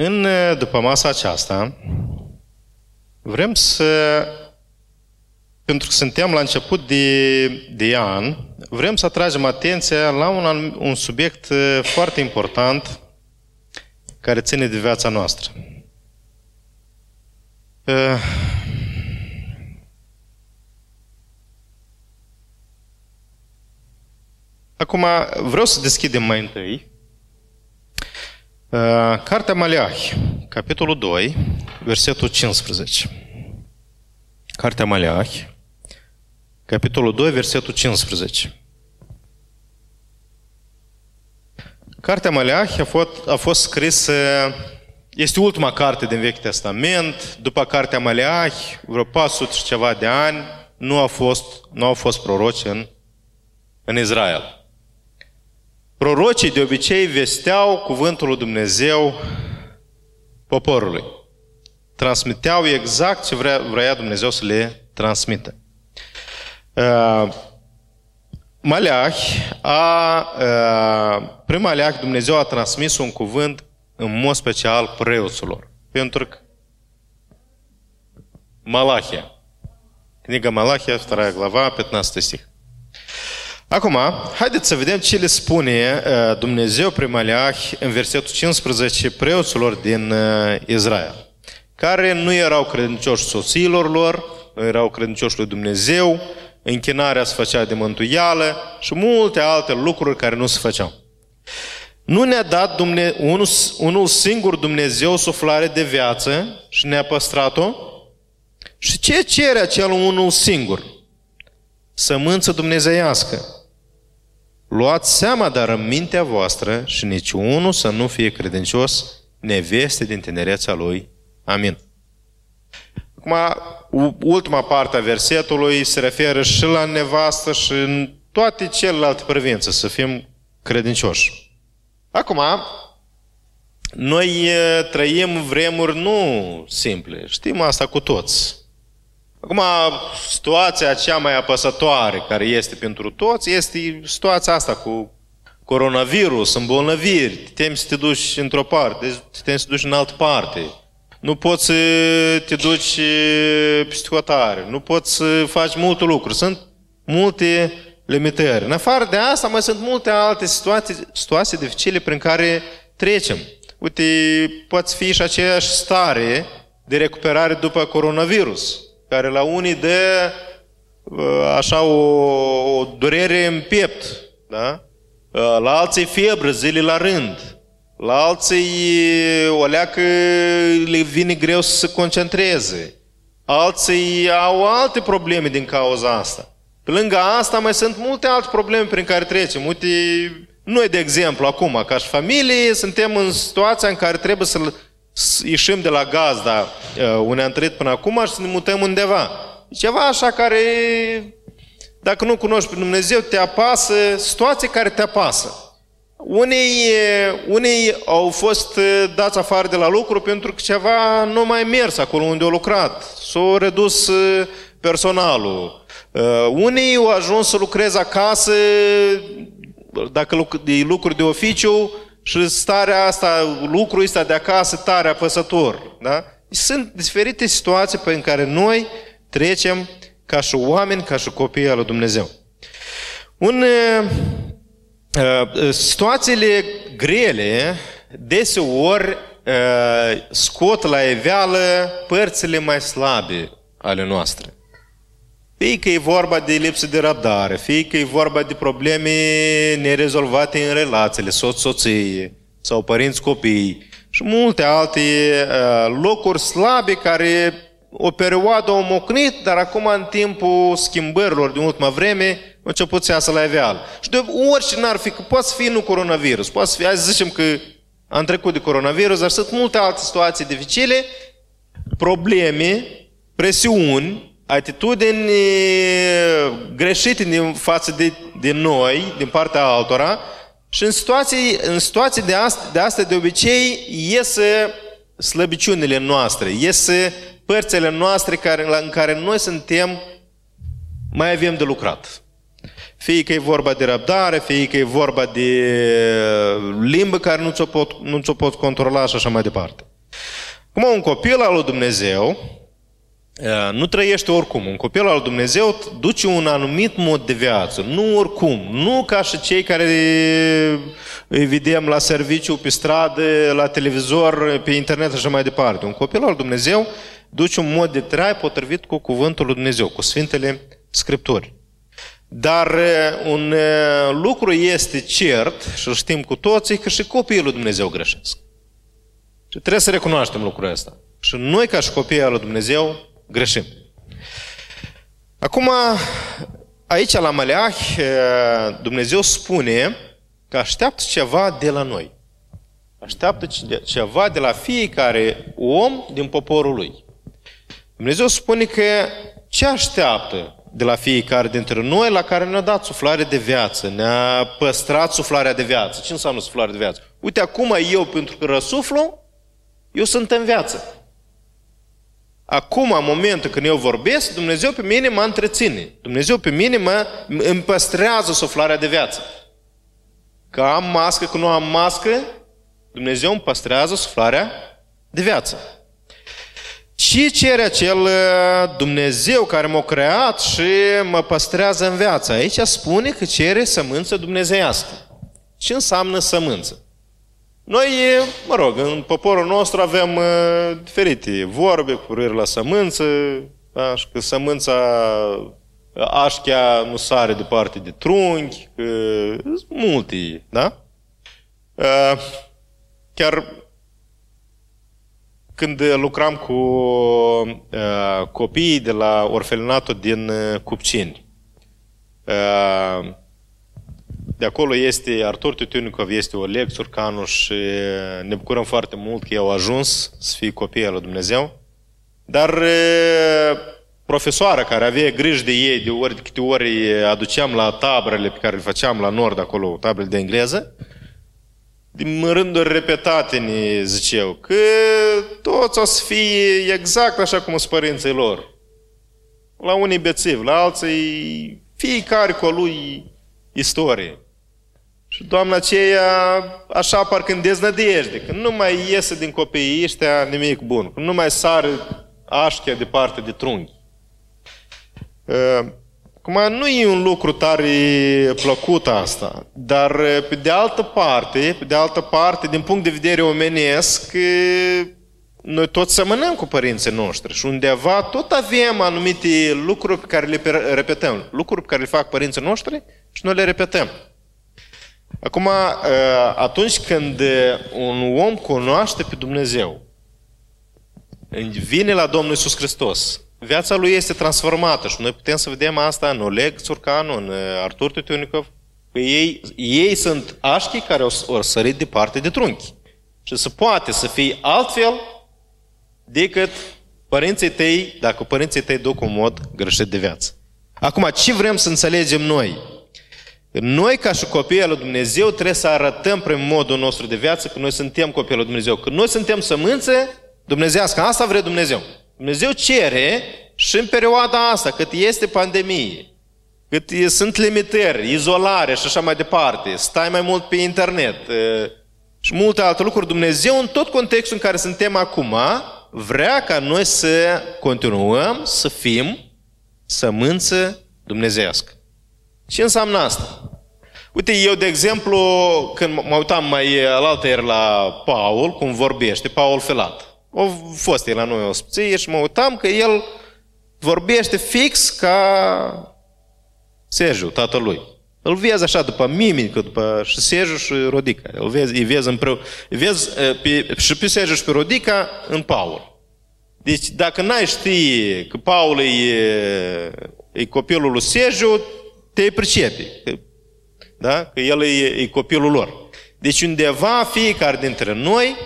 În după masa aceasta, vrem să, pentru că suntem la început de, de an, vrem să atragem atenția la un, un subiect foarte important care ține de viața noastră. Acum, vreau să deschidem mai întâi uh, Cartea Maleahi, capitolul 2, versetul 15. Cartea Maleahi, capitolul 2, versetul 15. Cartea Maleahi a fost, a fost scrisă, este ultima carte din Vechiul Testament, după Cartea Maleahi, vreo 400 și ceva de ani, nu, a fost, nu au fost proroci în, în Israel. Prorocii de obicei vesteau cuvântul lui Dumnezeu poporului. Transmiteau exact ce vrea, vrea Dumnezeu să le transmită. Uh, Maleah a, uh, prin Maleah Dumnezeu a transmis un cuvânt în mod special preoților. Pentru că Malachia. Книга Малахия, 2 глава, 15 стих. Acum, haideți să vedem ce le spune uh, Dumnezeu prin Maleah în versetul 15 preoților din uh, Israel, care nu erau credincioși soțiilor lor, nu erau credincioși lui Dumnezeu, închinarea se făcea de mântuială și multe alte lucruri care nu se făceau. Nu ne-a dat Dumne- unul, unul singur Dumnezeu suflare de viață și ne-a păstrat-o? Și ce cere acel unul singur? Sămânță dumnezeiască Luați seama, dar în mintea voastră și niciunul să nu fie credincios neveste din tinerețea lui. Amin. Acum, ultima parte a versetului se referă și la nevastă și în toate celelalte privințe, să fim credincioși. Acum, noi trăim vremuri nu simple, știm asta cu toți. Acum, situația cea mai apăsătoare care este pentru toți este situația asta cu coronavirus, îmbolnăviri, te temi să te duci într-o parte, te temi să te duci în altă parte. Nu poți să te duci peste hotare, nu poți să faci multe lucruri. Sunt multe limitări. În afară de asta, mai sunt multe alte situații, situații dificile prin care trecem. Uite, poate fi și aceeași stare de recuperare după coronavirus care la unii dă uh, așa o, o durere în piept, da? Uh, la alții febră zile la rând, la alții o leacă le vine greu să se concentreze, alții au alte probleme din cauza asta. Pe lângă asta mai sunt multe alte probleme prin care trecem. Uite, noi, de exemplu, acum, ca și familie, suntem în situația în care trebuie să ieșim de la gazda uh, unde am trăit până acum și să ne mutăm undeva. Ceva așa care, dacă nu cunoști pe Dumnezeu, te apasă, situații care te apasă. Unii, uh, unii au fost uh, dați afară de la lucru pentru că ceva nu mai mers acolo unde au lucrat. S-au redus personalul. Unii au ajuns să lucreze acasă, dacă e lucruri de oficiu, și starea asta, lucrul ăsta de acasă tare apăsător. Da? Sunt diferite situații pe care noi trecem ca și oameni, ca și copii al lui Dumnezeu. Un, uh, situațiile grele deseori uh, scot la eveală părțile mai slabe ale noastre. Fie că e vorba de lipsă de răbdare, fie că e vorba de probleme nerezolvate în relațiile, soț-soție sau părinți-copii și multe alte uh, locuri slabe care o perioadă au mocnit, dar acum în timpul schimbărilor din ultima vreme au început să iasă la iveală. Și de orice n-ar fi, că poate să fie nu coronavirus, poate să fie, hai să zicem că am trecut de coronavirus, dar sunt multe alte situații dificile, probleme, presiuni, atitudini greșite din față de, de noi, din partea altora, și în situații, în situații de, asta, de asta de obicei iese slăbiciunile noastre, iese părțile noastre care, în care noi suntem, mai avem de lucrat. Fie că e vorba de răbdare, fie că e vorba de limbă care nu ți-o pot, nu ți-o pot controla și așa mai departe. Cum un copil al lui Dumnezeu nu trăiește oricum. Un copil al lui Dumnezeu duce un anumit mod de viață. Nu oricum. Nu ca și cei care îi vedem la serviciu, pe stradă, la televizor, pe internet și așa mai departe. Un copil al lui Dumnezeu duce un mod de trai potrivit cu cuvântul lui Dumnezeu, cu Sfintele Scripturi. Dar un lucru este cert, și știm cu toții, că și copiii lui Dumnezeu greșesc. Și trebuie să recunoaștem lucrul ăsta. Și noi, ca și copiii al lui Dumnezeu, greșim. Acum, aici la Maleah, Dumnezeu spune că așteaptă ceva de la noi. Așteaptă ceva de la fiecare om din poporul lui. Dumnezeu spune că ce așteaptă de la fiecare dintre noi la care ne-a dat suflare de viață, ne-a păstrat suflarea de viață. Ce înseamnă suflare de viață? Uite, acum eu, pentru că răsuflu, eu sunt în viață. Acum, în momentul când eu vorbesc, Dumnezeu pe mine mă întreține. Dumnezeu pe mine mă, îmi păstrează suflarea de viață. Că am mască, că nu am mască, Dumnezeu îmi păstrează suflarea de viață. Și cere acel uh, Dumnezeu care m-a creat și mă păstrează în viață. Aici spune că cere sămânță dumnezeiască. Ce înseamnă sămânță? Noi, mă rog, în poporul nostru avem uh, diferite vorbe cu privire la sămânță, da? și că sămânța așchea nu sare departe de trunchi, că sunt multe, da? Uh, chiar când lucram cu uh, copiii de la orfelinatul din uh, Cupcini, uh, de acolo este Artur Tutunicov, este Oleg Țurcanu și ne bucurăm foarte mult că au ajuns să fie copii al lui Dumnezeu. Dar profesoara care avea grijă de ei, de ori de câte ori aduceam la taberele pe care le făceam la nord acolo, taberele de engleză, din rânduri repetate ne ziceau că toți o să fie exact așa cum sunt părinții lor. La unii bețivi, la alții fiecare cu a lui istorie. Și doamna aceea așa parcă în deznădejde, că nu mai iese din copiii ăștia nimic bun, că nu mai sare așchea departe de trunchi. Acum, nu e un lucru tare plăcut asta, dar pe de altă parte, pe de altă parte, din punct de vedere omenesc, noi toți semănăm cu părinții noștri și undeva tot avem anumite lucruri pe care le repetăm, lucruri pe care le fac părinții noștri și noi le repetăm. Acum, ă, atunci când un om cunoaște pe Dumnezeu, vine la Domnul Isus Hristos, viața lui este transformată și noi putem să vedem asta în Oleg Țurcanu, în ă, Artur Tutunicov, că ei, ei sunt așchii care au, au sărit departe de trunchi. Și se poate să fie altfel decât părinții tăi, dacă părinții tăi duc un mod greșit de viață. Acum, ce vrem să înțelegem noi? Noi, ca și copii al lui Dumnezeu, trebuie să arătăm prin modul nostru de viață că noi suntem copii al lui Dumnezeu. Că noi suntem sămânțe dumnezească. Asta vrea Dumnezeu. Dumnezeu cere și în perioada asta, cât este pandemie, cât sunt limitări, izolare și așa mai departe, stai mai mult pe internet și multe alte lucruri, Dumnezeu în tot contextul în care suntem acum, vrea ca noi să continuăm să fim sămânță dumnezească. Ce înseamnă asta? Uite, eu, de exemplu, când mă uitam mai alaltă ieri la Paul, cum vorbește, Paul Felat. A fost el la noi o spție și mă uitam că el vorbește fix ca Sergiu, tatălui. Îl vezi așa după mimică, după și Sergiu și Rodica. Îl vezi, îi vezi, împreună, îi vezi pe, și pe Sergiu și pe Rodica în Paul. Deci dacă n-ai ști că Paul e, e copilul lui Sergiu, te pricepe. Da? Că el e, e copilul lor. Deci undeva fiecare dintre noi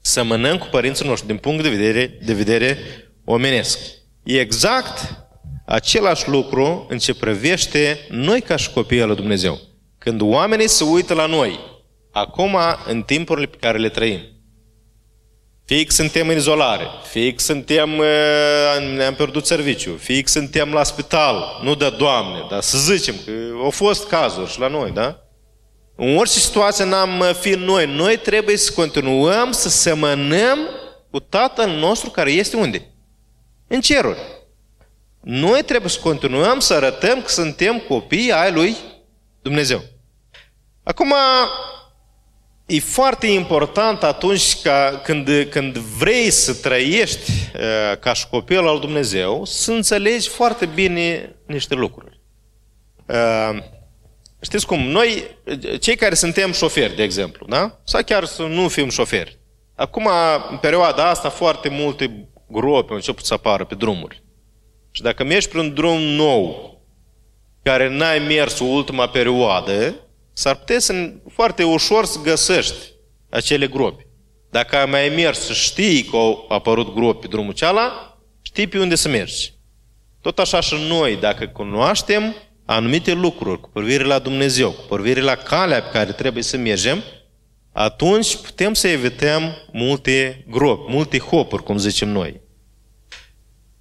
semănăm cu părinții noștri din punct de vedere, de vedere omenesc. E exact același lucru în ce privește noi ca și copiii lui Dumnezeu. Când oamenii se uită la noi, acum în timpurile pe care le trăim, fie că suntem în izolare, fie că suntem, uh, ne-am pierdut serviciu, fie că suntem la spital, nu de Doamne, dar să zicem că au fost cazuri și la noi, da? În orice situație n-am fi noi, noi trebuie să continuăm să semănăm cu Tatăl nostru care este unde? În ceruri. Noi trebuie să continuăm să arătăm că suntem copii ai lui Dumnezeu. Acum, e foarte important atunci ca, când, când vrei să trăiești uh, ca și copil al Dumnezeu, să înțelegi foarte bine niște lucruri. Uh, știți cum? Noi, cei care suntem șoferi, de exemplu, da? Sau chiar să nu fim șoferi. Acum, în perioada asta, foarte multe gropi au început să apară pe drumuri. Și dacă mergi pe un drum nou, care n-ai mers ultima perioadă, s-ar putea să foarte ușor să găsești acele gropi. Dacă ai mai mers și știi că au apărut gropi pe drumul ceala, știi pe unde să mergi. Tot așa și noi, dacă cunoaștem anumite lucruri cu privire la Dumnezeu, cu privire la calea pe care trebuie să mergem, atunci putem să evităm multe gropi, multe hopuri, cum zicem noi.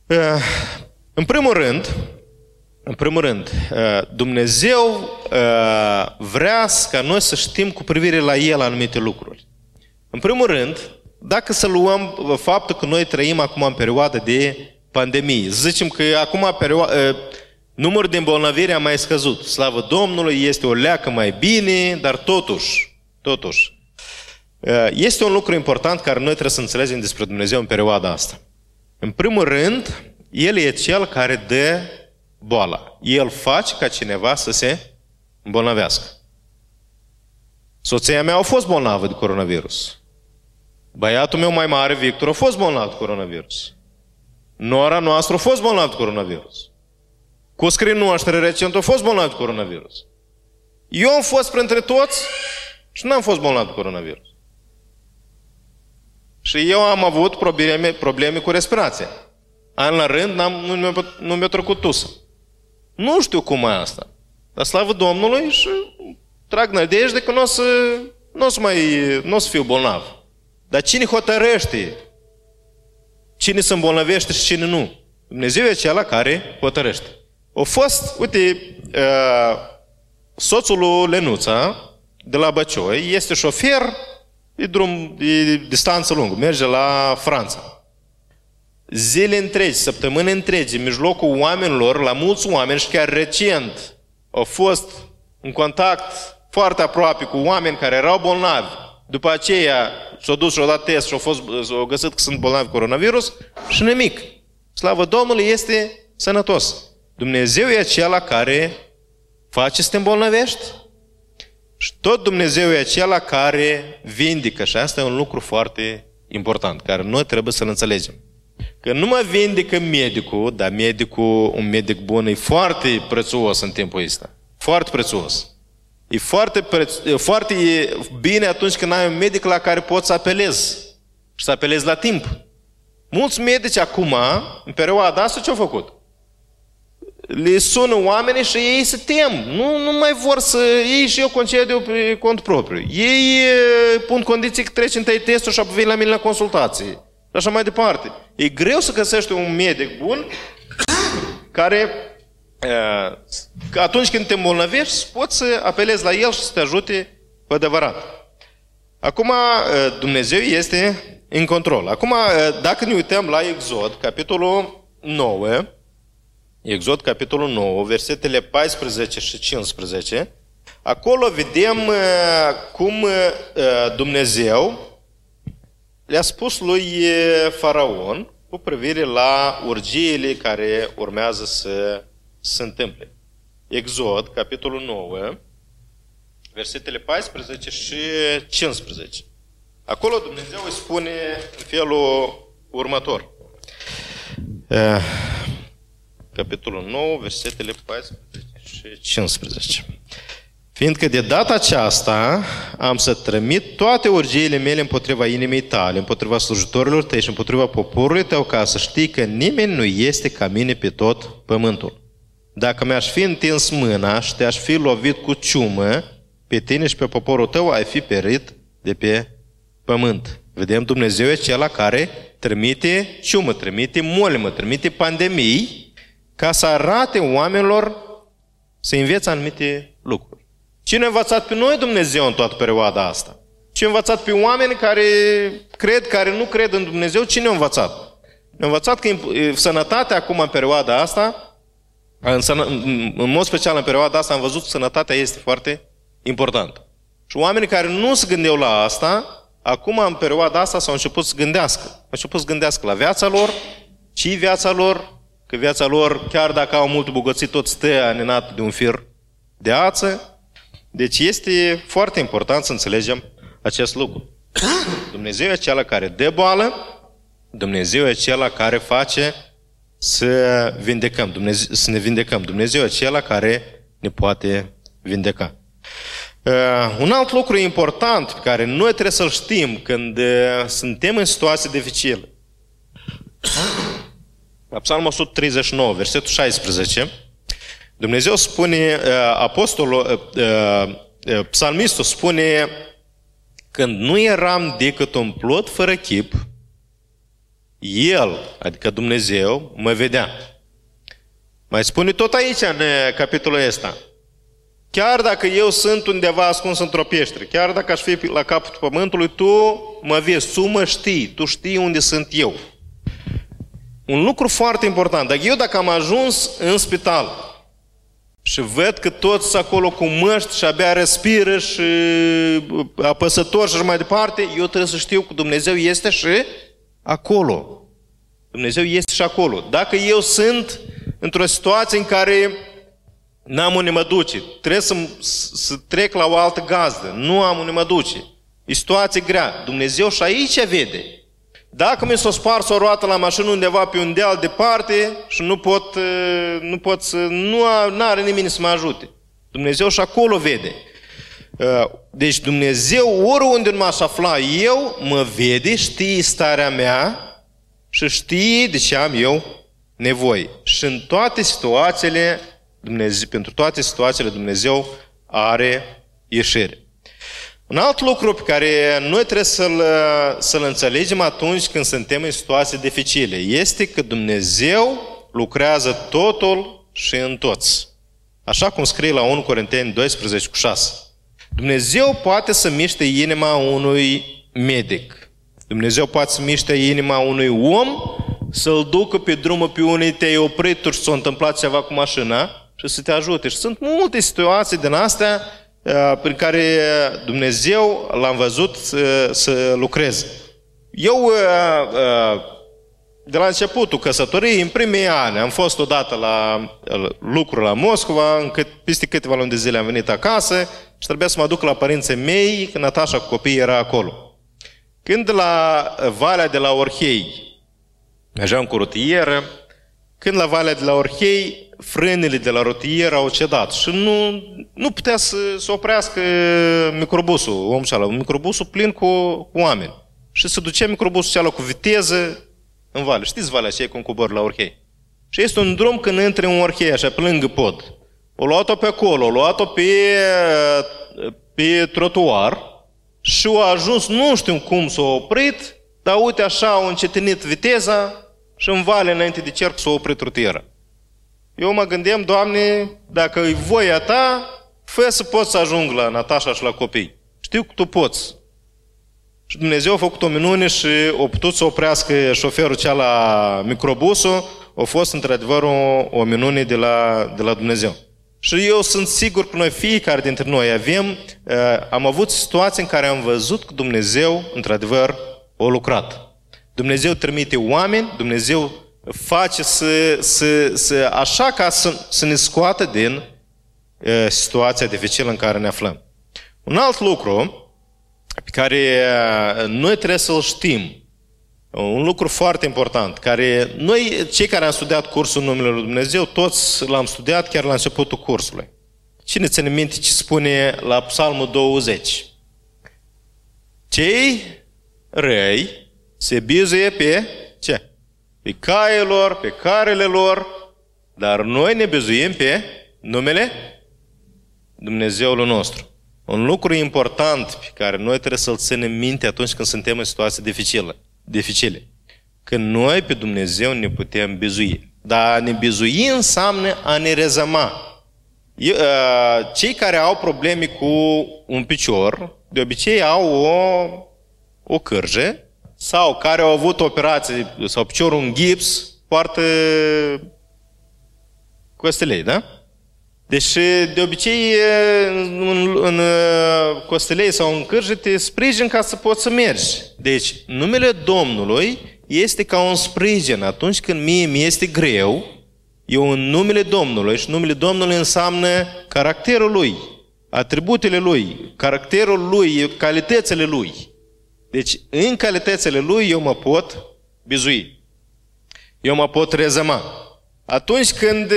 Eh, în primul rând, în primul rând, eh, Dumnezeu eh, vrea ca noi să știm cu privire la El anumite lucruri. În primul rând, dacă să luăm faptul că noi trăim acum în perioadă de pandemie, zicem că acum perioada, numărul de îmbolnăviri a mai scăzut. Slavă Domnului, este o leacă mai bine, dar totuși, totuși, este un lucru important care noi trebuie să înțelegem despre Dumnezeu în perioada asta. În primul rând, El e Cel care dă boala. El face ca cineva să se îmbolnăvească. Soția mea a fost bolnavă de coronavirus. Băiatul meu mai mare, Victor, a fost bolnav de coronavirus. Nora noastră a fost bolnav de coronavirus. Cuscrii noștri recent a fost bolnav de coronavirus. Eu am fost printre toți și n-am fost bolnav de coronavirus. Și eu am avut probleme, probleme cu respirația. An la rând n-am, nu, mi-a, nu mi-a trecut tusă. Nu știu cum e asta. Dar slavă Domnului și trag nădejde că nu o să, nu o să mai, nu o să fiu bolnav. Dar cine hotărăște cine se îmbolnăvește și cine nu? Dumnezeu e acela care hotărăște. A fost, uite, uh, soțul lui Lenuța, de la Băcioi, este șofer, e drum, e distanță lungă, merge la Franța zile întregi, săptămâni întregi, în mijlocul oamenilor, la mulți oameni și chiar recent au fost în contact foarte aproape cu oameni care erau bolnavi. După aceea s-au dus și au dat test și au, fost, au găsit că sunt bolnavi coronavirus și nimic. Slavă Domnului este sănătos. Dumnezeu e acela care face să te îmbolnăvești și tot Dumnezeu e acela care vindică și asta e un lucru foarte important, care noi trebuie să-l înțelegem. Că nu mă vindecă medicul, dar medicul, un medic bun, e foarte prețuos în timpul ăsta. Foarte prețuos. E foarte, preț, e foarte bine atunci când ai un medic la care poți să apelezi. Și să apelezi la timp. Mulți medici acum, în perioada asta, ce-au făcut? Le sună oamenii și ei se tem. Nu, nu mai vor să iei și eu concediu pe cont propriu. Ei pun condiții că treci întâi testul și apoi vin la mine la consultații și așa mai departe. E greu să găsești un medic bun care atunci când te îmbolnăvești, poți să apelezi la el și să te ajute cu adevărat. Acum, Dumnezeu este în control. Acum, dacă ne uităm la Exod, capitolul 9, Exod, capitolul 9, versetele 14 și 15, acolo vedem cum Dumnezeu le-a spus lui Faraon cu privire la urgiile care urmează să se întâmple. Exod, capitolul 9, versetele 14 și 15. Acolo Dumnezeu îi spune în felul următor. Capitolul 9, versetele 14 și 15. Fiindcă de data aceasta am să trimit toate urgiile mele împotriva inimii tale, împotriva slujitorilor tăi și împotriva poporului tău, ca să știi că nimeni nu este ca mine pe tot pământul. Dacă mi-aș fi întins mâna și te-aș fi lovit cu ciumă, pe tine și pe poporul tău ai fi perit de pe pământ. Vedem Dumnezeu e cel care trimite ciumă, trimite molimă, trimite pandemii, ca să arate oamenilor să învețe anumite lucruri. Cine a învățat pe noi Dumnezeu în toată perioada asta? ci a învățat pe oameni care cred, care nu cred în Dumnezeu. Cine a învățat? A învățat că sănătatea acum în perioada asta, în, sănă, în mod special în perioada asta am văzut că sănătatea este foarte importantă. Și oamenii care nu se gândeau la asta, acum în perioada asta s-au început să gândească. Au început să gândească la viața lor, ce viața lor, că viața lor, chiar dacă au mult bogățit, tot stă aninat de un fir de ață. Deci este foarte important să înțelegem acest lucru. Dumnezeu e acela care dă boală, Dumnezeu e acela care face să vindecăm, Dumnezeu, să ne vindecăm. Dumnezeu e acela care ne poate vindeca. Uh, un alt lucru important pe care noi trebuie să-l știm când uh, suntem în situații dificile. La Psalmul 139, versetul 16, Dumnezeu spune, uh, apostolul, uh, uh, psalmistul spune, când nu eram decât un plot fără chip, El, adică Dumnezeu, mă vedea. Mai spune tot aici în capitolul ăsta. Chiar dacă eu sunt undeva ascuns într-o peșteră, chiar dacă aș fi la capătul pământului, tu mă vezi, tu mă știi, tu știi unde sunt eu. Un lucru foarte important, dacă eu dacă am ajuns în spital și văd că toți sunt acolo cu măști și abia respiră și apăsători și mai departe, eu trebuie să știu că Dumnezeu este și acolo. Dumnezeu este și acolo. Dacă eu sunt într-o situație în care N-am unde mă duce. Trebuie să, să trec la o altă gazdă. Nu am unde mă duce. E situație grea. Dumnezeu și aici vede. Dacă mi s-o spars o roată la mașină undeva pe un deal departe și nu pot, nu pot să, nu are nimeni să mă ajute. Dumnezeu și acolo vede. Deci Dumnezeu, oriunde nu m-aș afla eu, mă vede, știe starea mea și știe de ce am eu nevoie. Și în toate situațiile Dumnezeu, pentru toate situațiile Dumnezeu are ieșire. Un alt lucru pe care noi trebuie să-l, să-l înțelegem atunci când suntem în situații dificile este că Dumnezeu lucrează totul și în toți. Așa cum scrie la 1 Corinteni 12 cu 6. Dumnezeu poate să miște inima unui medic. Dumnezeu poate să miște inima unui om să-l ducă pe drumul pe unde te-ai oprit și s-a întâmplat ceva cu mașina și să te ajute. Și sunt multe situații din astea uh, prin care Dumnezeu l-am văzut uh, să lucreze. Eu, uh, de la începutul căsătoriei, în primii ani, am fost odată la lucru la Moscova, încât peste câteva luni de zile am venit acasă și trebuia să mă duc la părinții mei, când Natașa cu copiii era acolo. Când la Valea de la Orhei, mergeam cu rutieră, când la Valea de la Orhei, frânele de la rotier au cedat și nu, nu putea să, să oprească microbusul, omul cealaltă, microbusul plin cu, cu oameni. Și se ducea microbusul cealaltă cu viteză în vale. Știți valea aceea cum cobor la Orhei? Și este un drum când intre în Orhei, așa, pe lângă pod. O luat-o pe acolo, o luat-o pe, pe trotuar și a ajuns, nu știu cum s-a oprit, dar uite așa, a încetinit viteza și în vale înainte de cerc s-a oprit rutieră. Eu mă gândeam, Doamne, dacă e voia Ta, fă să pot să ajung la Natasha și la copii. Știu că Tu poți. Și Dumnezeu a făcut o minune și a putut să oprească șoferul cea la microbusul. A fost într-adevăr o, o minune de la, de la Dumnezeu. Și eu sunt sigur că noi, fiecare dintre noi, avem, uh, am avut situații în care am văzut că Dumnezeu, într-adevăr, a lucrat. Dumnezeu trimite oameni, Dumnezeu face să, să, să așa ca să, să ne scoată din uh, situația dificilă în care ne aflăm. Un alt lucru pe care noi trebuie să-l știm, un lucru foarte important, care noi, cei care am studiat cursul numele Lui Dumnezeu, toți l-am studiat chiar la începutul cursului. Cine ține minte ce spune la Psalmul 20? Cei răi se bizuie pe ce? Pe cailor, pe carele lor, dar noi ne bezuim pe numele Dumnezeului nostru. Un lucru important pe care noi trebuie să-l ținem minte atunci când suntem în situații dificile. dificile. Că noi pe Dumnezeu ne putem bizui. Dar a ne bizui înseamnă a ne rezăma. Cei care au probleme cu un picior, de obicei au o, o cârje sau care au avut operații sau piciorul în gips foarte costelei, da? Deci, de obicei, în, în costelei sau în cârje te sprijin ca să poți să mergi. Deci, numele Domnului este ca un sprijin. Atunci când mie mi este greu, eu în numele Domnului și numele Domnului înseamnă caracterul Lui, atributele Lui, caracterul Lui, calitățile Lui. Deci, în calitățile Lui eu mă pot bizui. Eu mă pot rezăma. Atunci când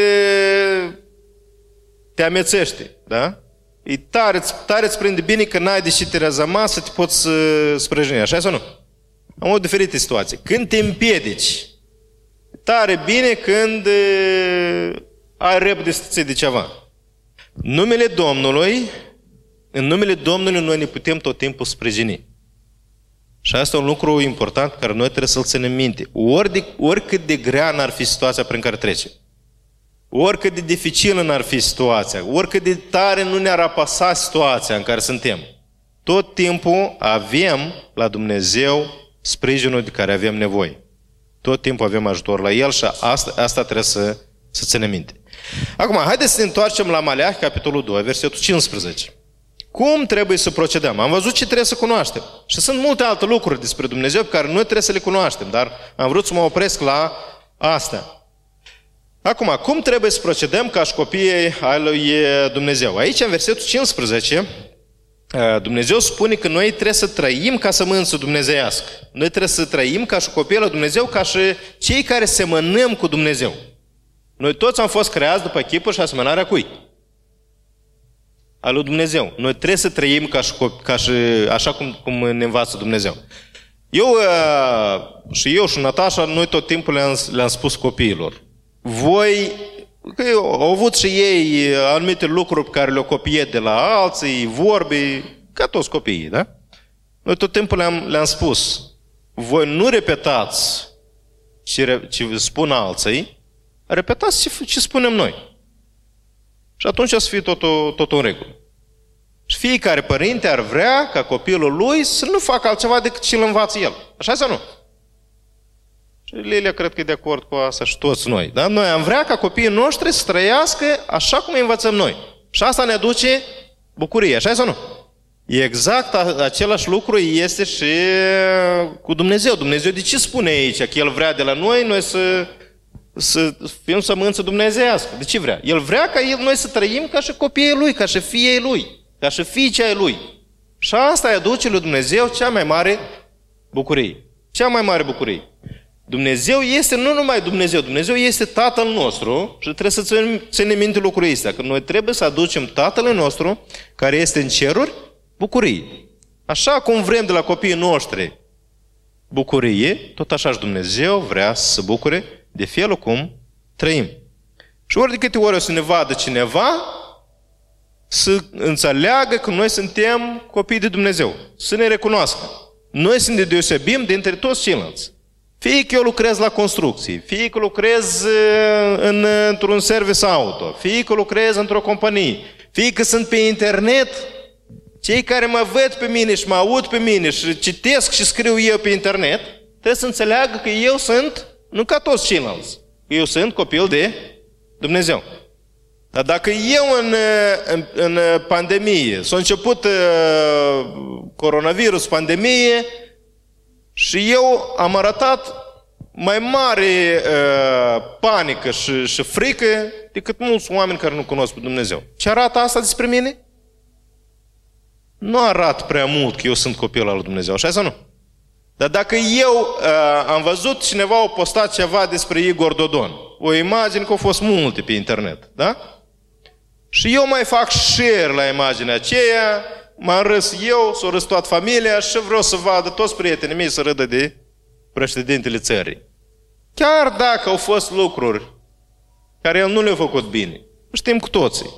te amețește, da? E tare, tare îți prinde bine că n-ai de ce te rezăma să te poți sprijini, așa sau nu? Am o diferite situații. Când te împiedici, tare bine când ai repede să de ceva. Numele Domnului, în numele Domnului noi ne putem tot timpul sprijini. Și asta e un lucru important care noi trebuie să-l ținem minte. Ori de, oricât de grea n-ar fi situația prin care trecem. Oricât de dificilă n-ar fi situația, oricât de tare nu ne-ar apăsa situația în care suntem, tot timpul avem la Dumnezeu sprijinul de care avem nevoie. Tot timpul avem ajutor la El și asta, asta trebuie să, să ținem minte. Acum, haideți să ne întoarcem la Maleah, capitolul 2, versetul 15. Cum trebuie să procedăm? Am văzut ce trebuie să cunoaștem. Și sunt multe alte lucruri despre Dumnezeu pe care noi trebuie să le cunoaștem, dar am vrut să mă opresc la asta. Acum, cum trebuie să procedăm ca și copiii ai lui Dumnezeu? Aici, în versetul 15, Dumnezeu spune că noi trebuie să trăim ca să mânță dumnezeiască. Noi trebuie să trăim ca și copiii lui Dumnezeu, ca și cei care semănăm cu Dumnezeu. Noi toți am fost creați după chipul și asemănarea cui? Al lui Dumnezeu. Noi trebuie să trăim ca și, ca și așa cum, cum ne învață Dumnezeu. Eu și eu și Natasha, noi tot timpul le-am, le-am spus copiilor voi, că au avut și ei anumite lucruri pe care le-au copiat de la alții, vorbi, ca toți copiii, da? Noi tot timpul le-am, le-am spus, voi nu repetați ce, ce spun alții, repetați ce, ce spunem noi. Și atunci o să fie totul, totul în regulă. Și fiecare părinte ar vrea ca copilul lui să nu facă altceva decât ce îl învață el. Așa sau nu? Și Lilia cred că e de acord cu asta și toți noi. Da? Noi am vrea ca copiii noștri să trăiască așa cum îi învățăm noi. Și asta ne aduce bucurie, așa sau nu? Exact același lucru este și cu Dumnezeu. Dumnezeu de ce spune aici că El vrea de la noi, noi să, să fim sămânță dumnezeiască? De ce vrea? El vrea ca el, noi să trăim ca și copiii Lui, ca și fiii Lui, ca și fiicea ai Lui. Și asta îi aduce lui Dumnezeu cea mai mare bucurie. Cea mai mare bucurie. Dumnezeu este nu numai Dumnezeu, Dumnezeu este Tatăl nostru și trebuie să ținem minte lucrul ăsta, că noi trebuie să aducem Tatăl nostru, care este în ceruri, bucurie. Așa cum vrem de la copiii noștri bucurie, tot așa și Dumnezeu vrea să se bucure de felul cum trăim. Și ori de câte ori o să ne vadă cineva, să înțeleagă că noi suntem copii de Dumnezeu, să ne recunoască. Noi suntem de deosebim dintre toți ceilalți. Fie că eu lucrez la construcții, fie că lucrez în, într-un service auto, fie că lucrez într-o companie, fie că sunt pe internet, cei care mă văd pe mine și mă aud pe mine și citesc și scriu eu pe internet, trebuie să înțeleagă că eu sunt, nu ca toți ceilalți, eu sunt copil de Dumnezeu. Dar dacă eu în, în, în pandemie, s-a început uh, coronavirus, pandemie, și eu am arătat mai mare uh, panică și, și frică decât mulți oameni care nu cunosc pe Dumnezeu. Ce arată asta despre mine? Nu arată prea mult că eu sunt copil al lui Dumnezeu, așa sau nu? Dar dacă eu uh, am văzut cineva a postat ceva despre Igor Dodon, o imagine că au fost multe pe internet, da? Și eu mai fac share la imaginea aceea, m-am râs eu, s-a râs toată familia și vreau să vadă toți prietenii mei să râdă de președintele țării. Chiar dacă au fost lucruri care el nu le-a făcut bine, știm cu toții.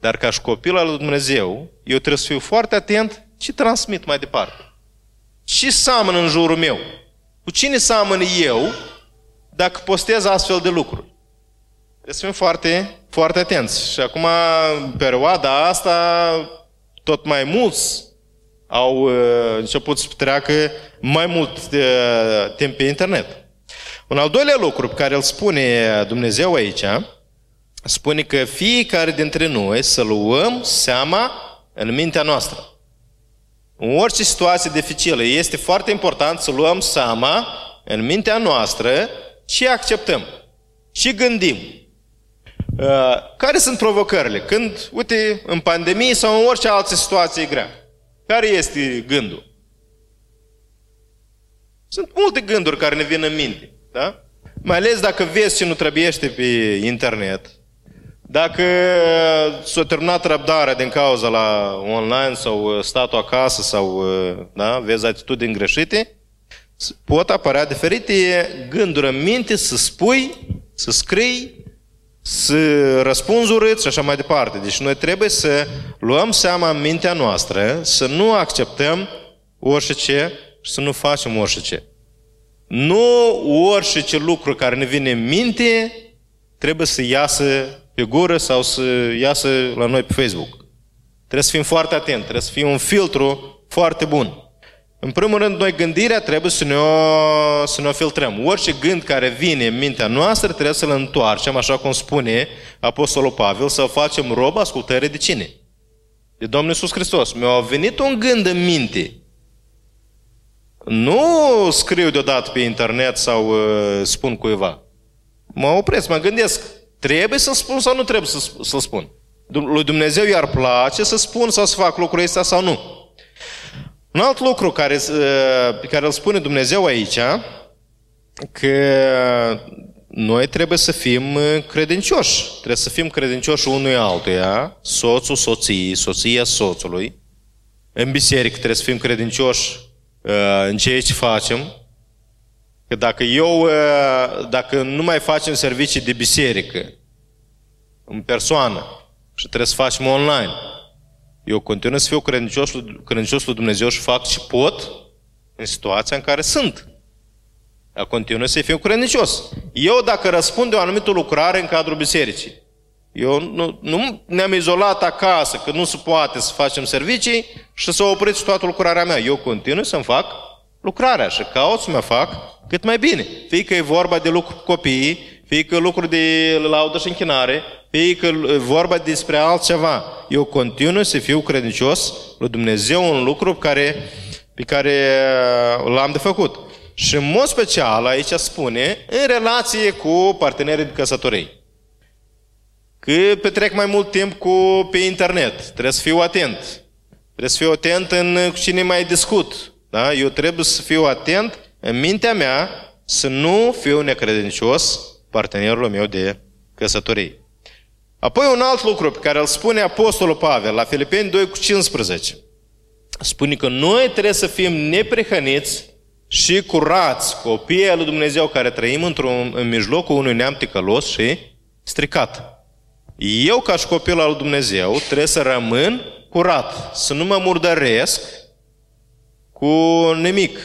Dar ca și copil al lui Dumnezeu, eu trebuie să fiu foarte atent ce transmit mai departe. Ce seamăn în jurul meu? Cu cine seamăn eu dacă postez astfel de lucruri? Trebuie să fim foarte, foarte atenți. Și acum, în perioada asta, tot mai mulți au uh, început să treacă mai mult uh, timp pe internet. Un al doilea lucru pe care îl spune Dumnezeu aici, spune că fiecare dintre noi să luăm seama în mintea noastră. În orice situație dificilă, este foarte important să luăm seama în mintea noastră ce acceptăm, ce gândim. Uh, care sunt provocările? Când, uite, în pandemie sau în orice altă situație grea. Care este gândul? Sunt multe gânduri care ne vin în minte. Da? Mai ales dacă vezi ce nu trebuiește pe internet, dacă s-a terminat răbdarea din cauza la online sau uh, statul acasă sau uh, da, vezi atitudini greșite, pot apărea diferite gânduri în minte să spui, să scrii, să răspunzi urât și așa mai departe. Deci noi trebuie să luăm seama în mintea noastră, să nu acceptăm orice și să nu facem orice. Nu orice lucru care ne vine în minte trebuie să iasă pe gură sau să iasă la noi pe Facebook. Trebuie să fim foarte atenți, trebuie să fie un filtru foarte bun. În primul rând, noi gândirea trebuie să ne o, să ne o filtrăm. Orice gând care vine în mintea noastră trebuie să-l întoarcem, așa cum spune Apostolul Pavel, să facem rob ascultării de cine? De Domnul Iisus Hristos. Mi-a venit un gând în minte. Nu scriu deodată pe internet sau uh, spun cuiva. Mă opresc, mă gândesc, trebuie să spun sau nu trebuie să, să spun? Lui Dumnezeu i-ar place să spun sau să fac lucrul ăsta sau nu? Un alt lucru care, uh, pe care îl spune Dumnezeu aici, că noi trebuie să fim uh, credincioși. Trebuie să fim credincioși unui altuia, soțul soției, soția soțului. În biserică trebuie să fim credincioși uh, în ceea ce facem. Că dacă eu, dacă nu mai facem servicii de biserică în persoană și trebuie să facem online, eu continui să fiu credincios, credincios lui Dumnezeu și fac ce pot în situația în care sunt. Eu continui să fiu credincios. Eu dacă răspund de o anumită lucrare în cadrul bisericii, eu nu, nu ne-am izolat acasă, că nu se poate să facem servicii și să opriți toată lucrarea mea. Eu continui să-mi fac lucrarea și caut să mă fac cât mai bine. Fie că e vorba de lucru cu copiii, fie că lucruri de laudă și închinare, fie că vorba despre altceva. Eu continui să fiu credincios lui Dumnezeu un lucru pe care, pe care uh, l-am de făcut. Și în mod special aici spune în relație cu partenerii de căsătorie. Că petrec mai mult timp cu, pe internet. Trebuie să fiu atent. Trebuie să fiu atent în cu cine mai discut. Da? Eu trebuie să fiu atent în mintea mea să nu fiu necredincios partenerul meu de căsătorie. Apoi un alt lucru pe care îl spune Apostolul Pavel la Filipeni 2 cu 15. Spune că noi trebuie să fim neprihăniți și curați copiii lui Dumnezeu care trăim într-un, în mijlocul unui neam ticălos și stricat. Eu, ca și copil al lui Dumnezeu, trebuie să rămân curat, să nu mă murdăresc cu nimic.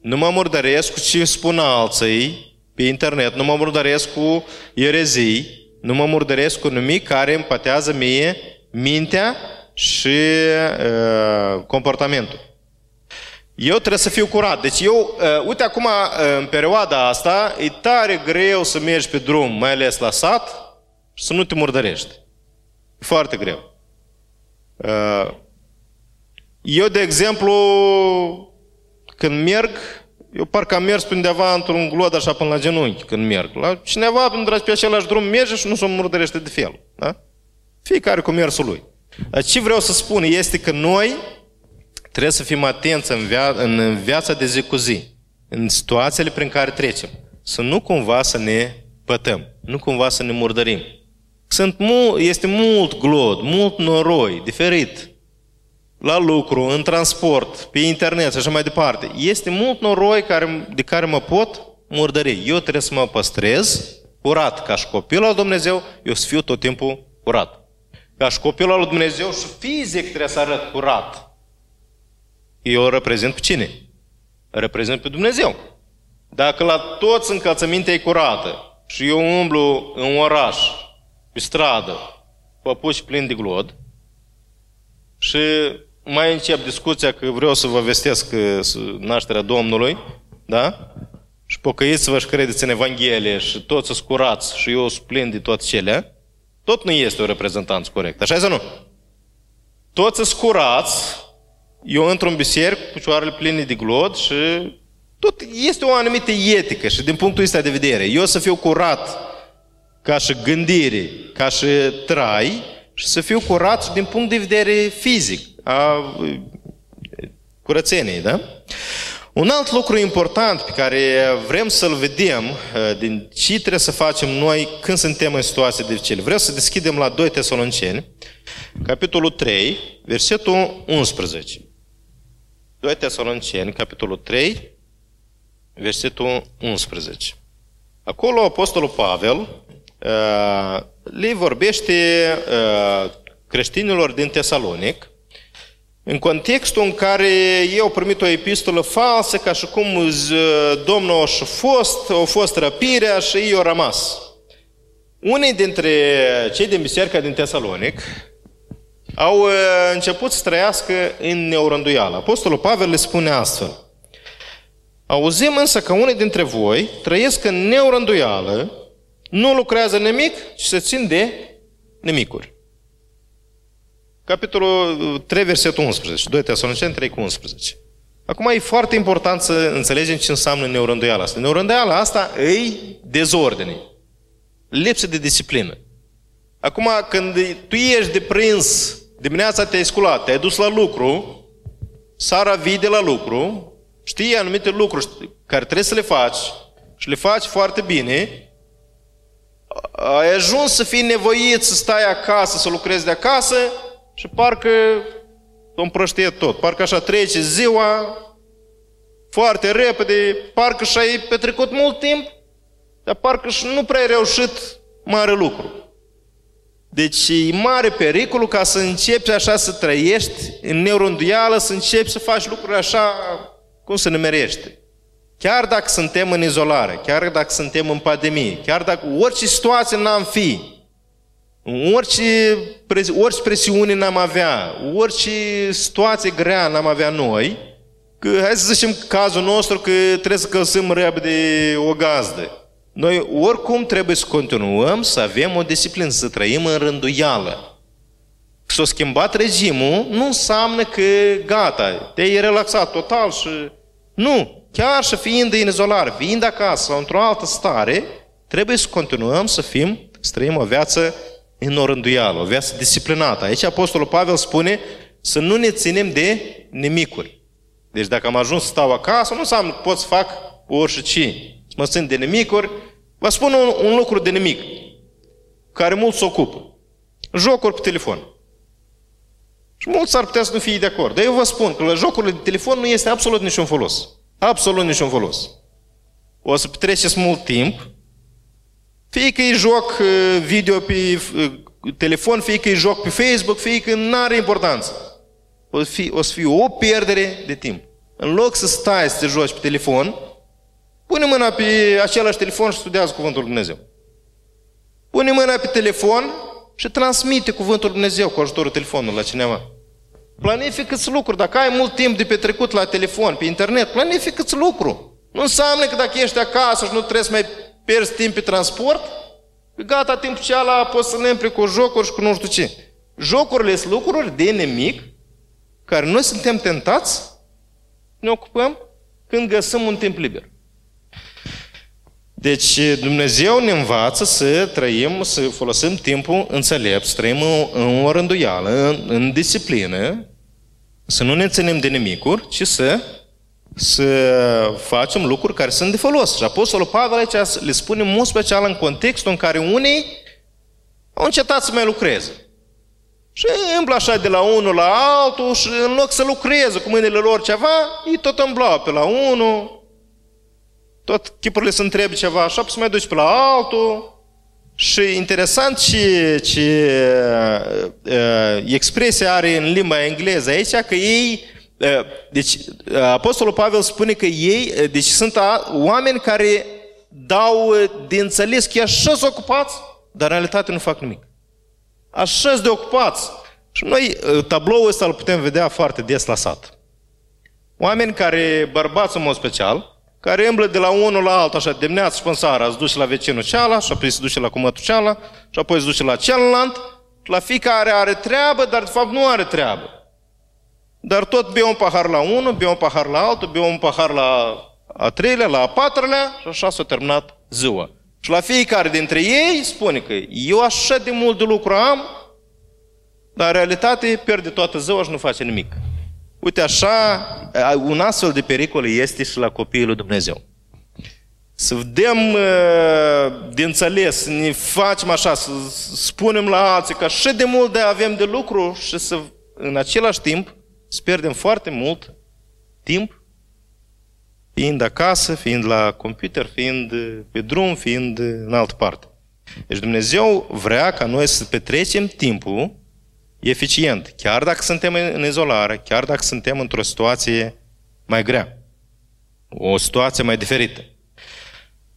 Nu mă murdăresc cu ce spun alții pe internet, nu mă murdăresc cu erezii, nu mă murdăresc cu nimic care îmi pătează mie mintea și uh, comportamentul. Eu trebuie să fiu curat. Deci eu, uh, uite acum, uh, în perioada asta, e tare greu să mergi pe drum, mai ales la sat, și să nu te murdărești. E foarte greu. Uh, eu, de exemplu, când merg, eu parcă am mers pe undeva într-un glod așa până la genunchi când merg. La cineva, pentru pe același drum merge și nu se murdărește de fel. Da? Fiecare cu mersul lui. Dar ce vreau să spun este că noi trebuie să fim atenți în, via- în viața de zi cu zi, în situațiile prin care trecem. Să nu cumva să ne pătăm, nu cumva să ne murdărim. Sunt mu- este mult glod, mult noroi, diferit la lucru, în transport, pe internet și așa mai departe. Este mult noroi care, de care mă pot murdări. Eu trebuie să mă păstrez curat. Ca și copil al Dumnezeu, eu să fiu tot timpul curat. Ca și copil al lui Dumnezeu și fizic trebuie să arăt curat. Eu reprezint pe cine? Reprezint pe Dumnezeu. Dacă la toți încălțămintea e curată și eu umblu în oraș, pe stradă, păpuși plini de glod, și mai încep discuția că vreau să vă vestesc nașterea Domnului, da? Și pocăiți-vă și credeți în Evanghelie și toți sunt curați și eu sunt de toate cele, tot nu este o reprezentanță corect. Așa sau nu? Toți sunt curați, eu într-un biserică cu picioarele pline de glod și tot este o anumită etică și din punctul ăsta de vedere, eu să fiu curat ca și gândire, ca și trai și să fiu curat din punct de vedere fizic, a curățeniei, da? Un alt lucru important pe care vrem să-l vedem din ce trebuie să facem noi când suntem în situații dificile. Vreau să deschidem la 2 Tesaloniceni, capitolul 3, versetul 11. 2 Tesaloniceni, capitolul 3, versetul 11. Acolo Apostolul Pavel uh, le vorbește uh, creștinilor din Tesalonic în contextul în care ei au primit o epistolă falsă, ca și cum Domnul a fost, a fost răpirea și ei au rămas. Unii dintre cei din biserica din Tesalonic au uh, început să trăiască în neurânduială. Apostolul Pavel le spune astfel. Auzim însă că unii dintre voi trăiesc în neurânduială, nu lucrează nimic, ci se țin de nimicuri. Capitolul 3, versetul 11, 2 Tesaloniceni 3 cu 11. Acum e foarte important să înțelegem ce înseamnă neurânduiala asta. Neurânduiala asta e dezordine, lipsă de disciplină. Acum, când tu ești deprins, dimineața te-ai sculat, te-ai dus la lucru, sara vii de la lucru, știi anumite lucruri care trebuie să le faci și le faci foarte bine, ai ajuns să fii nevoit să stai acasă, să lucrezi de acasă și parcă o împrăștie tot. Parcă așa trece ziua foarte repede, parcă și-ai petrecut mult timp, dar parcă și nu prea ai reușit mare lucru. Deci e mare pericolul ca să începi așa să trăiești în neurânduială, să începi să faci lucruri așa cum se numerește. Chiar dacă suntem în izolare, chiar dacă suntem în pandemie, chiar dacă orice situație n-am fi, orice, orice presiune n-am avea, orice situație grea n-am avea noi, că hai să zicem cazul nostru că trebuie să călsăm repede o gazdă. Noi oricum trebuie să continuăm să avem o disciplină, să trăim în rânduială. S-a schimbat regimul, nu înseamnă că gata, te-ai relaxat total și... Nu, chiar și fiind în izolare, fiind acasă sau într-o altă stare, trebuie să continuăm să fim, să trăim o viață în o rânduială, o viață disciplinată. Aici Apostolul Pavel spune să nu ne ținem de nimicuri. Deci dacă am ajuns să stau acasă, nu înseamnă că pot să fac orice. Să mă țin de nimicuri. Vă spun un, un lucru de nimic, care mulți se ocupă. Jocuri pe telefon. Și mulți ar putea să nu fie de acord. Dar eu vă spun că la jocurile de telefon nu este absolut niciun folos. Absolut niciun folos. O să petreceți mult timp, fie că e joc uh, video pe uh, telefon, fie că e joc pe Facebook, fie că nu are importanță. O să, fie, o să fie o pierdere de timp. În loc să stai să te joci pe telefon, pune mâna pe același telefon și studiază Cuvântul Lui Dumnezeu. Pune mâna pe telefon și transmite Cuvântul Lui Dumnezeu cu ajutorul telefonului la cineva. Planifică-ți lucruri. Dacă ai mult timp de petrecut la telefon, pe internet, planifică-ți lucru. Nu înseamnă că dacă ești acasă și nu trebuie să mai pierzi timp pe transport, gata, timpul ceala poți să le cu jocuri și cu nu știu ce. Jocurile sunt lucruri de nemic care noi suntem tentați ne ocupăm când găsim un timp liber. Deci Dumnezeu ne învață să trăim, să folosim timpul înțelept, să trăim în o rânduială, în, în disciplină, să nu ne ținem de nimicuri, ci să, să facem lucruri care sunt de folos. Și Apostolul Pavel aici le spune mult special în contextul în care unii au încetat să mai lucreze. Și îmblă așa de la unul la altul și în loc să lucreze cu mâinile lor ceva, ei tot îmblau pe la unul, tot chipurile se întrebi ceva așa, să mai duci pe la altul. Și interesant ce, ce uh, expresia are în limba engleză aici, că ei, uh, deci Apostolul Pavel spune că ei, uh, deci sunt a, oameni care dau de înțeles că așa sunt ocupați, dar în realitate nu fac nimic. Așa de ocupați Și noi tabloul ăsta îl putem vedea foarte des la sat. Oameni care, bărbați în mod special, care îmblă de la unul la altul, așa, dimineața și până seara, se duce la vecinul ceala, și apoi se duce la cumătul ceala, și apoi se duce la celălalt, la fiecare are treabă, dar de fapt nu are treabă. Dar tot bea un pahar la unul, bea un pahar la altul, bea un pahar la a treilea, la a patrulea și așa s-a terminat ziua. Și la fiecare dintre ei spune că eu așa de mult de lucru am, dar în realitate pierde toată ziua și nu face nimic. Uite așa, un astfel de pericol este și la copiii lui Dumnezeu. Să vedem uh, de înțeles, să ne facem așa, să spunem la alții că așa de mult de avem de lucru și să în același timp să pierdem foarte mult timp fiind acasă, fiind la computer, fiind pe drum, fiind în altă parte. Deci Dumnezeu vrea ca noi să petrecem timpul eficient, chiar dacă suntem în izolare, chiar dacă suntem într-o situație mai grea, o situație mai diferită.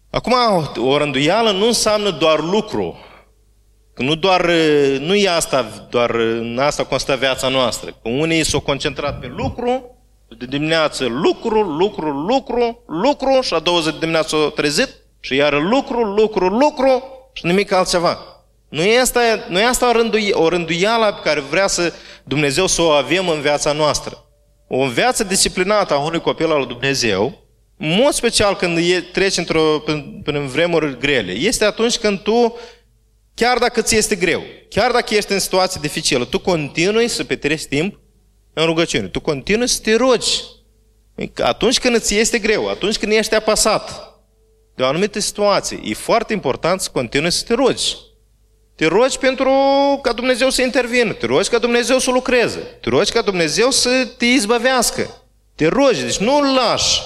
Acum, o rânduială nu înseamnă doar lucru. Că nu doar, nu e asta, doar în asta constă viața noastră. Că unii s-au concentrat pe lucru, de dimineață lucru, lucru, lucru, lucru și a 20 de dimineață s-au trezit și iar lucru, lucru, lucru și nimic altceva. Nu e asta, nu e asta o, rândui, o rânduială pe care vrea să Dumnezeu să o avem în viața noastră. O viață disciplinată a unui copil al lui Dumnezeu, în mod special când e, treci într-o, prin, prin vremuri grele, este atunci când tu, chiar dacă ți este greu, chiar dacă ești în situație dificilă, tu continui să petreci timp în rugăciune. Tu continui să te rogi. Atunci când îți este greu, atunci când ești apăsat de o anumită situație, e foarte important să continui să te rogi. Te rogi pentru ca Dumnezeu să intervină, te rogi ca Dumnezeu să lucreze, te rogi ca Dumnezeu să te izbăvească. Te rogi, deci nu-L lași.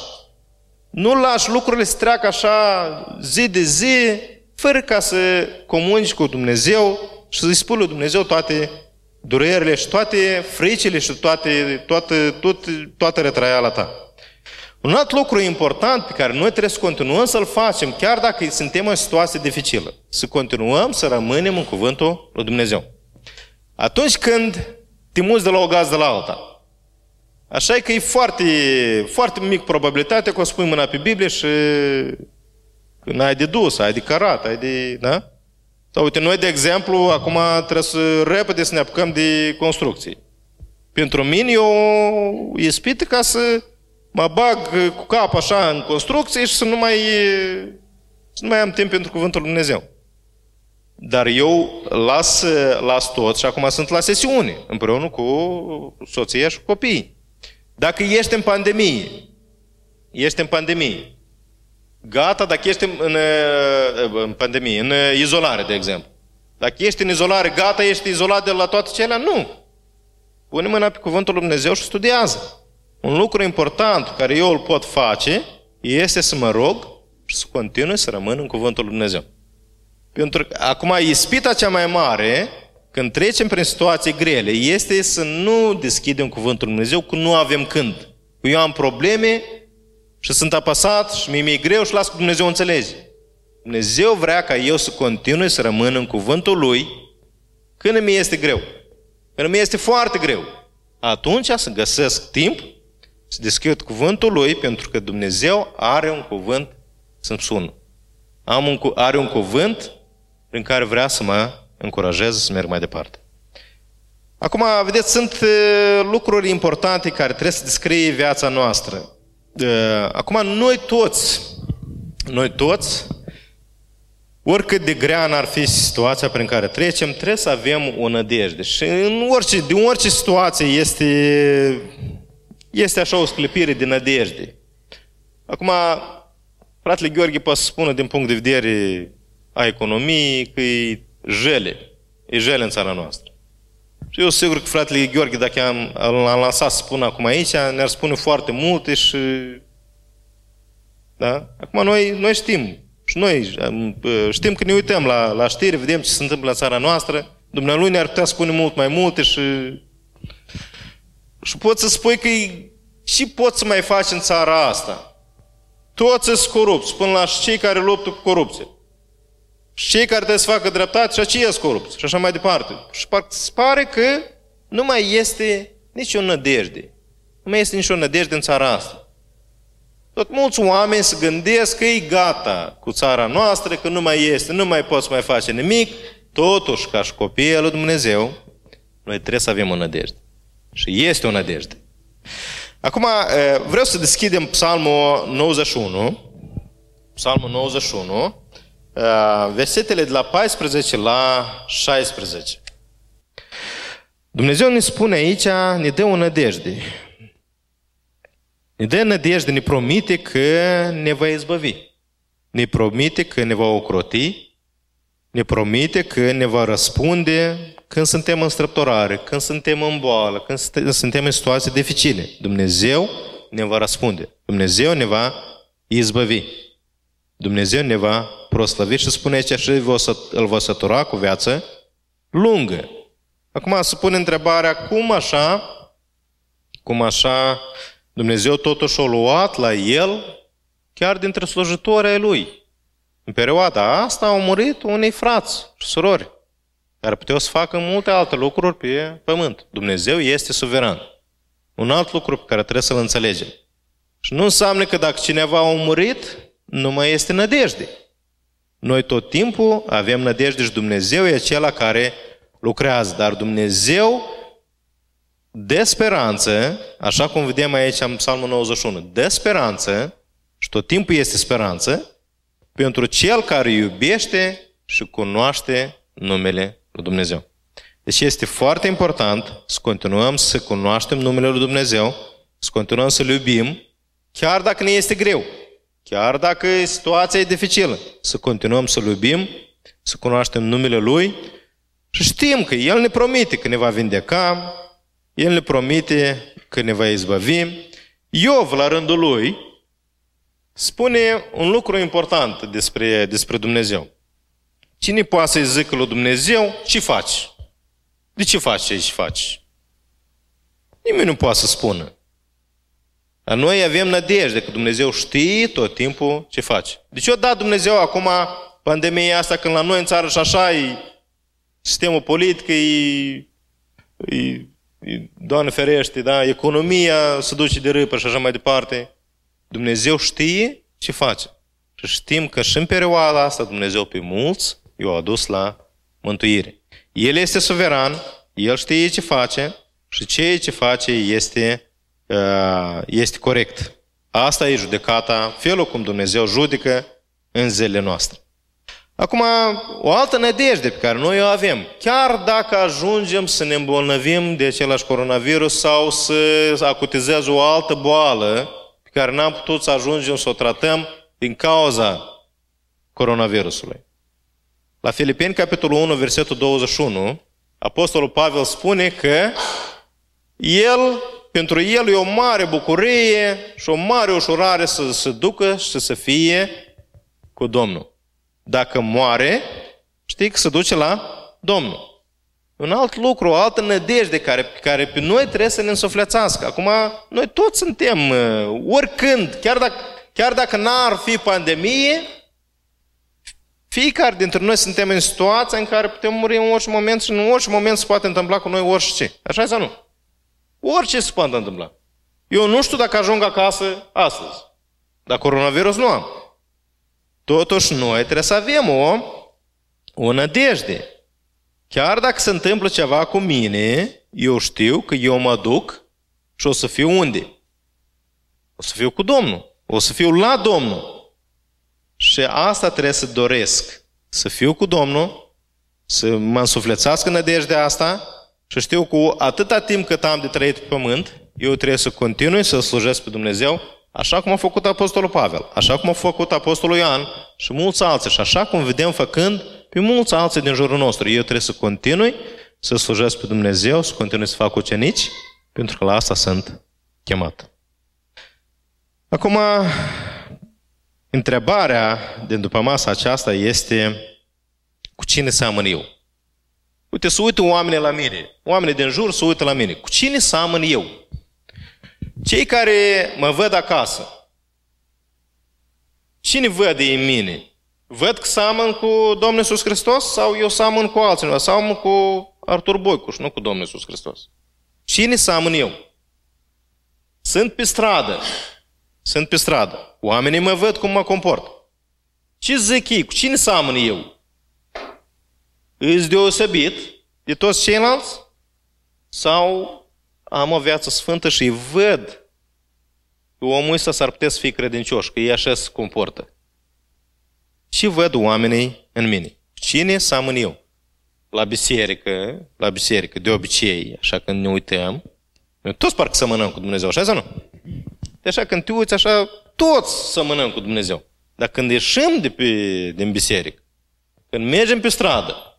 Nu lași lucrurile să treacă așa zi de zi, fără ca să comunici cu Dumnezeu și să-i spui lui Dumnezeu toate durerile și toate fricile și toate, toate, tot, toată retraiala ta. Un alt lucru important pe care noi trebuie să continuăm să-l facem, chiar dacă suntem în situație dificilă, să continuăm să rămânem în cuvântul lui Dumnezeu. Atunci când te muți de la o gazdă la alta, așa e că e foarte, foarte mic probabilitatea că o spui mâna pe Biblie și n-ai de dus, ai de carat, ai de... Da? Sau uite, noi, de exemplu, acum trebuie să repede să ne apucăm de construcții. Pentru mine e o ispită ca să mă bag cu cap așa în construcție și să nu mai, să nu mai am timp pentru Cuvântul Lui Dumnezeu. Dar eu las, las tot și acum sunt la sesiune, împreună cu soția și cu copiii. Dacă ești în pandemie, ești în pandemie, gata, dacă ești în, în pandemie, în izolare, de exemplu. Dacă ești în izolare, gata, ești izolat de la toate cele? Nu. Pune mâna pe cuvântul Lui Dumnezeu și studiază. Un lucru important pe care eu îl pot face este să mă rog și să continui să rămân în cuvântul Lui Dumnezeu. Pentru că acum ispita cea mai mare, când trecem prin situații grele, este să nu deschidem cuvântul Lui Dumnezeu cu nu avem când. Eu am probleme, și sunt apăsat și mi-e greu și las cu Dumnezeu înțelege. Dumnezeu vrea ca eu să continui să rămân în cuvântul Lui când mi este greu. Când mi este foarte greu. Atunci să găsesc timp să deschid cuvântul Lui pentru că Dumnezeu are un cuvânt să-mi sună. Am un, are un cuvânt prin care vrea să mă încurajeze să merg mai departe. Acum, vedeți, sunt uh, lucruri importante care trebuie să descrie viața noastră. Acum, noi toți, noi toți, oricât de grea n-ar fi situația prin care trecem, trebuie să avem o nădejde. Și în orice, din orice situație este, este așa o sclipire de nădejde. Acum, fratele Gheorghe poate să spună din punct de vedere a economiei că e jele. E jele în țara noastră. Și eu sigur că fratele Gheorghe, dacă am, l-am lansat să spun acum aici, ne-ar spune foarte multe și... Da? Acum noi, noi știm. Și noi știm că ne uităm la, la știri, vedem ce se întâmplă în țara noastră. Dumnealui ne-ar putea spune mult mai multe și... Și poți să spui că și poți să mai faci în țara asta. Toți sunt corupți, până la cei care luptă cu corupție. Și cei care trebuie să facă dreptate și aceia sunt corupți și așa mai departe. Și se pare că nu mai este nicio nădejde. Nu mai este nicio nădejde în țara asta. Tot mulți oameni se gândesc că e gata cu țara noastră, că nu mai este, nu mai poți mai face nimic. Totuși, ca și copiii lui Dumnezeu, noi trebuie să avem o nădejde. Și este o nădejde. Acum, vreau să deschidem Psalmul 91. Psalmul 91, versetele de la 14 la 16. Dumnezeu ne spune aici, ne dă o nădejde. Ne dă nădejde, ne promite că ne va izbăvi. Ne promite că ne va ocroti, ne promite că ne va răspunde când suntem în străptorare, când suntem în boală, când suntem în situații dificile. Dumnezeu ne va răspunde. Dumnezeu ne va izbăvi. Dumnezeu ne va proslăvi și spune aici și îl va sătura cu viață lungă. Acum se pune întrebarea, cum așa, cum așa Dumnezeu totuși a luat la el chiar dintre slujitori ai lui. În perioada asta au murit unei frați și surori care puteau să facă multe alte lucruri pe pământ. Dumnezeu este suveran. Un alt lucru pe care trebuie să-l înțelegem. Și nu înseamnă că dacă cineva a murit, nu mai este nădejde. Noi tot timpul avem nădejde și Dumnezeu e acela care lucrează, dar Dumnezeu de speranță, așa cum vedem aici în Psalmul 91, de speranță, și tot timpul este speranță, pentru cel care iubește și cunoaște numele lui Dumnezeu. Deci este foarte important să continuăm să cunoaștem numele lui Dumnezeu, să continuăm să-L iubim, chiar dacă ne este greu, chiar dacă situația e dificilă, să continuăm să-L iubim, să cunoaștem numele Lui și știm că El ne promite că ne va vindeca, El ne promite că ne va izbăvi. Iov, la rândul lui, spune un lucru important despre, despre Dumnezeu. Cine poate să-i zică lui Dumnezeu ce faci? De ce faci ce faci? Nimeni nu poate să spună. Dar noi avem nădejde că Dumnezeu știe tot timpul ce face. Deci eu dat Dumnezeu acum pandemia asta când la noi în țară și așa e sistemul politic, e, e, e Doamne ferește, da? economia se duce de râpă și așa mai departe. Dumnezeu știe ce face. Și știm că și în perioada asta Dumnezeu pe mulți i-a adus la mântuire. El este suveran, El știe ce face și ceea ce face este, uh, este corect. Asta e judecata, felul cum Dumnezeu judecă în zilele noastre. Acum, o altă nădejde pe care noi o avem, chiar dacă ajungem să ne îmbolnăvim de același coronavirus sau să acutizeze o altă boală pe care n-am putut să ajungem să o tratăm din cauza coronavirusului. La Filipeni, capitolul 1, versetul 21, Apostolul Pavel spune că el, pentru el e o mare bucurie și o mare ușurare să se ducă și să fie cu Domnul. Dacă moare, știi că se duce la Domnul. Un alt lucru, o altă nădejde care, care pe noi trebuie să ne însuflețească. Acum, noi toți suntem, uh, oricând, chiar dacă, chiar dacă n-ar fi pandemie, fiecare dintre noi suntem în situația în care putem muri în orice moment și în orice moment se poate întâmpla cu noi orice. Așa sau nu? Orice se poate întâmpla. Eu nu știu dacă ajung acasă astăzi. Dar coronavirus nu am. Totuși, noi trebuie să avem o, o nădejde. Chiar dacă se întâmplă ceva cu mine, eu știu că eu mă duc și o să fiu unde? O să fiu cu Domnul. O să fiu la Domnul. Și asta trebuie să doresc. Să fiu cu Domnul, să mă însuflețească nădejdea asta și știu cu atâta timp cât am de trăit pe pământ, eu trebuie să continui să slujesc pe Dumnezeu Așa cum a făcut Apostolul Pavel, așa cum a făcut Apostolul Ioan și mulți alții, și așa cum vedem făcând pe mulți alții din jurul nostru. Eu trebuie să continui să slujesc pe Dumnezeu, să continui să fac ucenici, pentru că la asta sunt chemat. Acum, întrebarea din după masa aceasta este cu cine seamăn eu? Uite, să uită oamenii la mine. Oamenii din jur să uită la mine. Cu cine seamăn eu? Cei care mă văd acasă, cine văd în mine? Văd că seamăn cu Domnul Iisus Hristos sau eu seamăn cu altcineva? Seamăn cu Artur Boicuș, nu cu Domnul Iisus Hristos. Cine seamăn eu? Sunt pe stradă. Sunt pe stradă. Oamenii mă văd cum mă comport. Ce zic ei? Cu cine seamăn eu? Îți deosebit de toți ceilalți? Sau am o viață sfântă și văd că omul ăsta s-ar putea să fie credincios, că ei așa se comportă. Și văd oamenii în mine. Cine seamăn eu? La biserică, la biserică, de obicei, așa când ne uităm, noi toți parcă semănăm cu Dumnezeu, așa sau nu? De așa când te uiți așa, toți semănăm cu Dumnezeu. Dar când ieșim de pe, din biserică, când mergem pe stradă,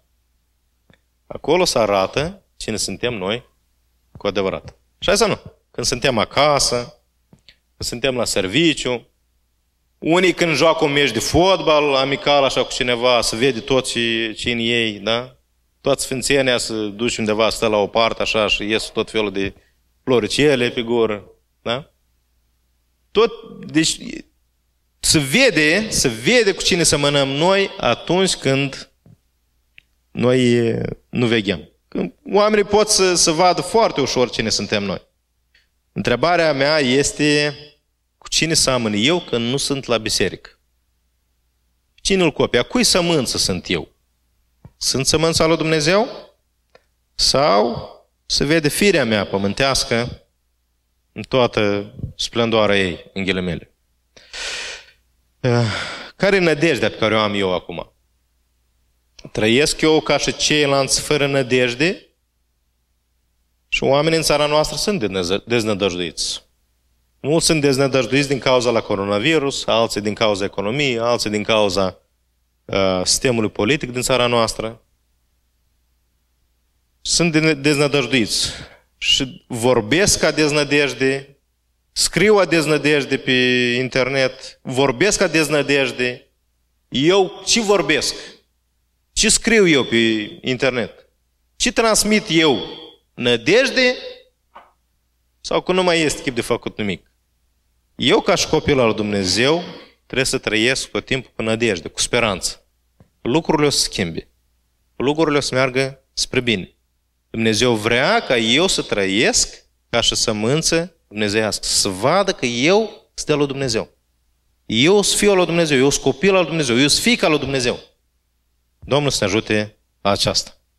acolo se arată cine suntem noi cu adevărat. Și sau nu? Când suntem acasă, când suntem la serviciu, unii când joacă un meci de fotbal amical așa cu cineva, să vede tot ce, ce în ei, da? Toată sfințenia să duci undeva, stă la o parte așa și ies tot felul de floricele pe gură, da? Tot, deci, se vede, se vede cu cine mănăm noi atunci când noi nu veghem. Când oamenii pot să, să vadă foarte ușor cine suntem noi. Întrebarea mea este cu cine seamăn eu când nu sunt la biserică? Cine îl copie? A cui sămânță sunt eu? Sunt sămânța lui Dumnezeu? Sau se vede firea mea pământească în toată splendoarea ei, în ghilimele? Eh, care e nădejdea pe care o am eu acum? Trăiesc eu ca și ceilalți fără nădejde? Și oamenii în țara noastră sunt deznădăjduiți. Mulți sunt deznădăjduiți din cauza la coronavirus, alții din cauza economiei, alții din cauza uh, sistemului politic din țara noastră. Sunt deznădăjduiți și vorbesc ca deznădejde, scriu a deznădejde pe internet, vorbesc ca deznădejde. Eu ce vorbesc? Ce scriu eu pe internet? Ce transmit eu? Nădejde? Sau că nu mai este chip de făcut nimic? Eu, ca și copil al Dumnezeu, trebuie să trăiesc tot timpul cu nădejde, cu speranță. Lucrurile o să schimbe. Lucrurile o să meargă spre bine. Dumnezeu vrea ca eu să trăiesc ca și sămânță dumnezeiască, să vadă că eu sunt de la Dumnezeu. Eu sunt fiul lui Dumnezeu, eu sunt copil al Dumnezeu, eu sunt fiica lui Dumnezeu. Domnul să ne ajute la aceasta.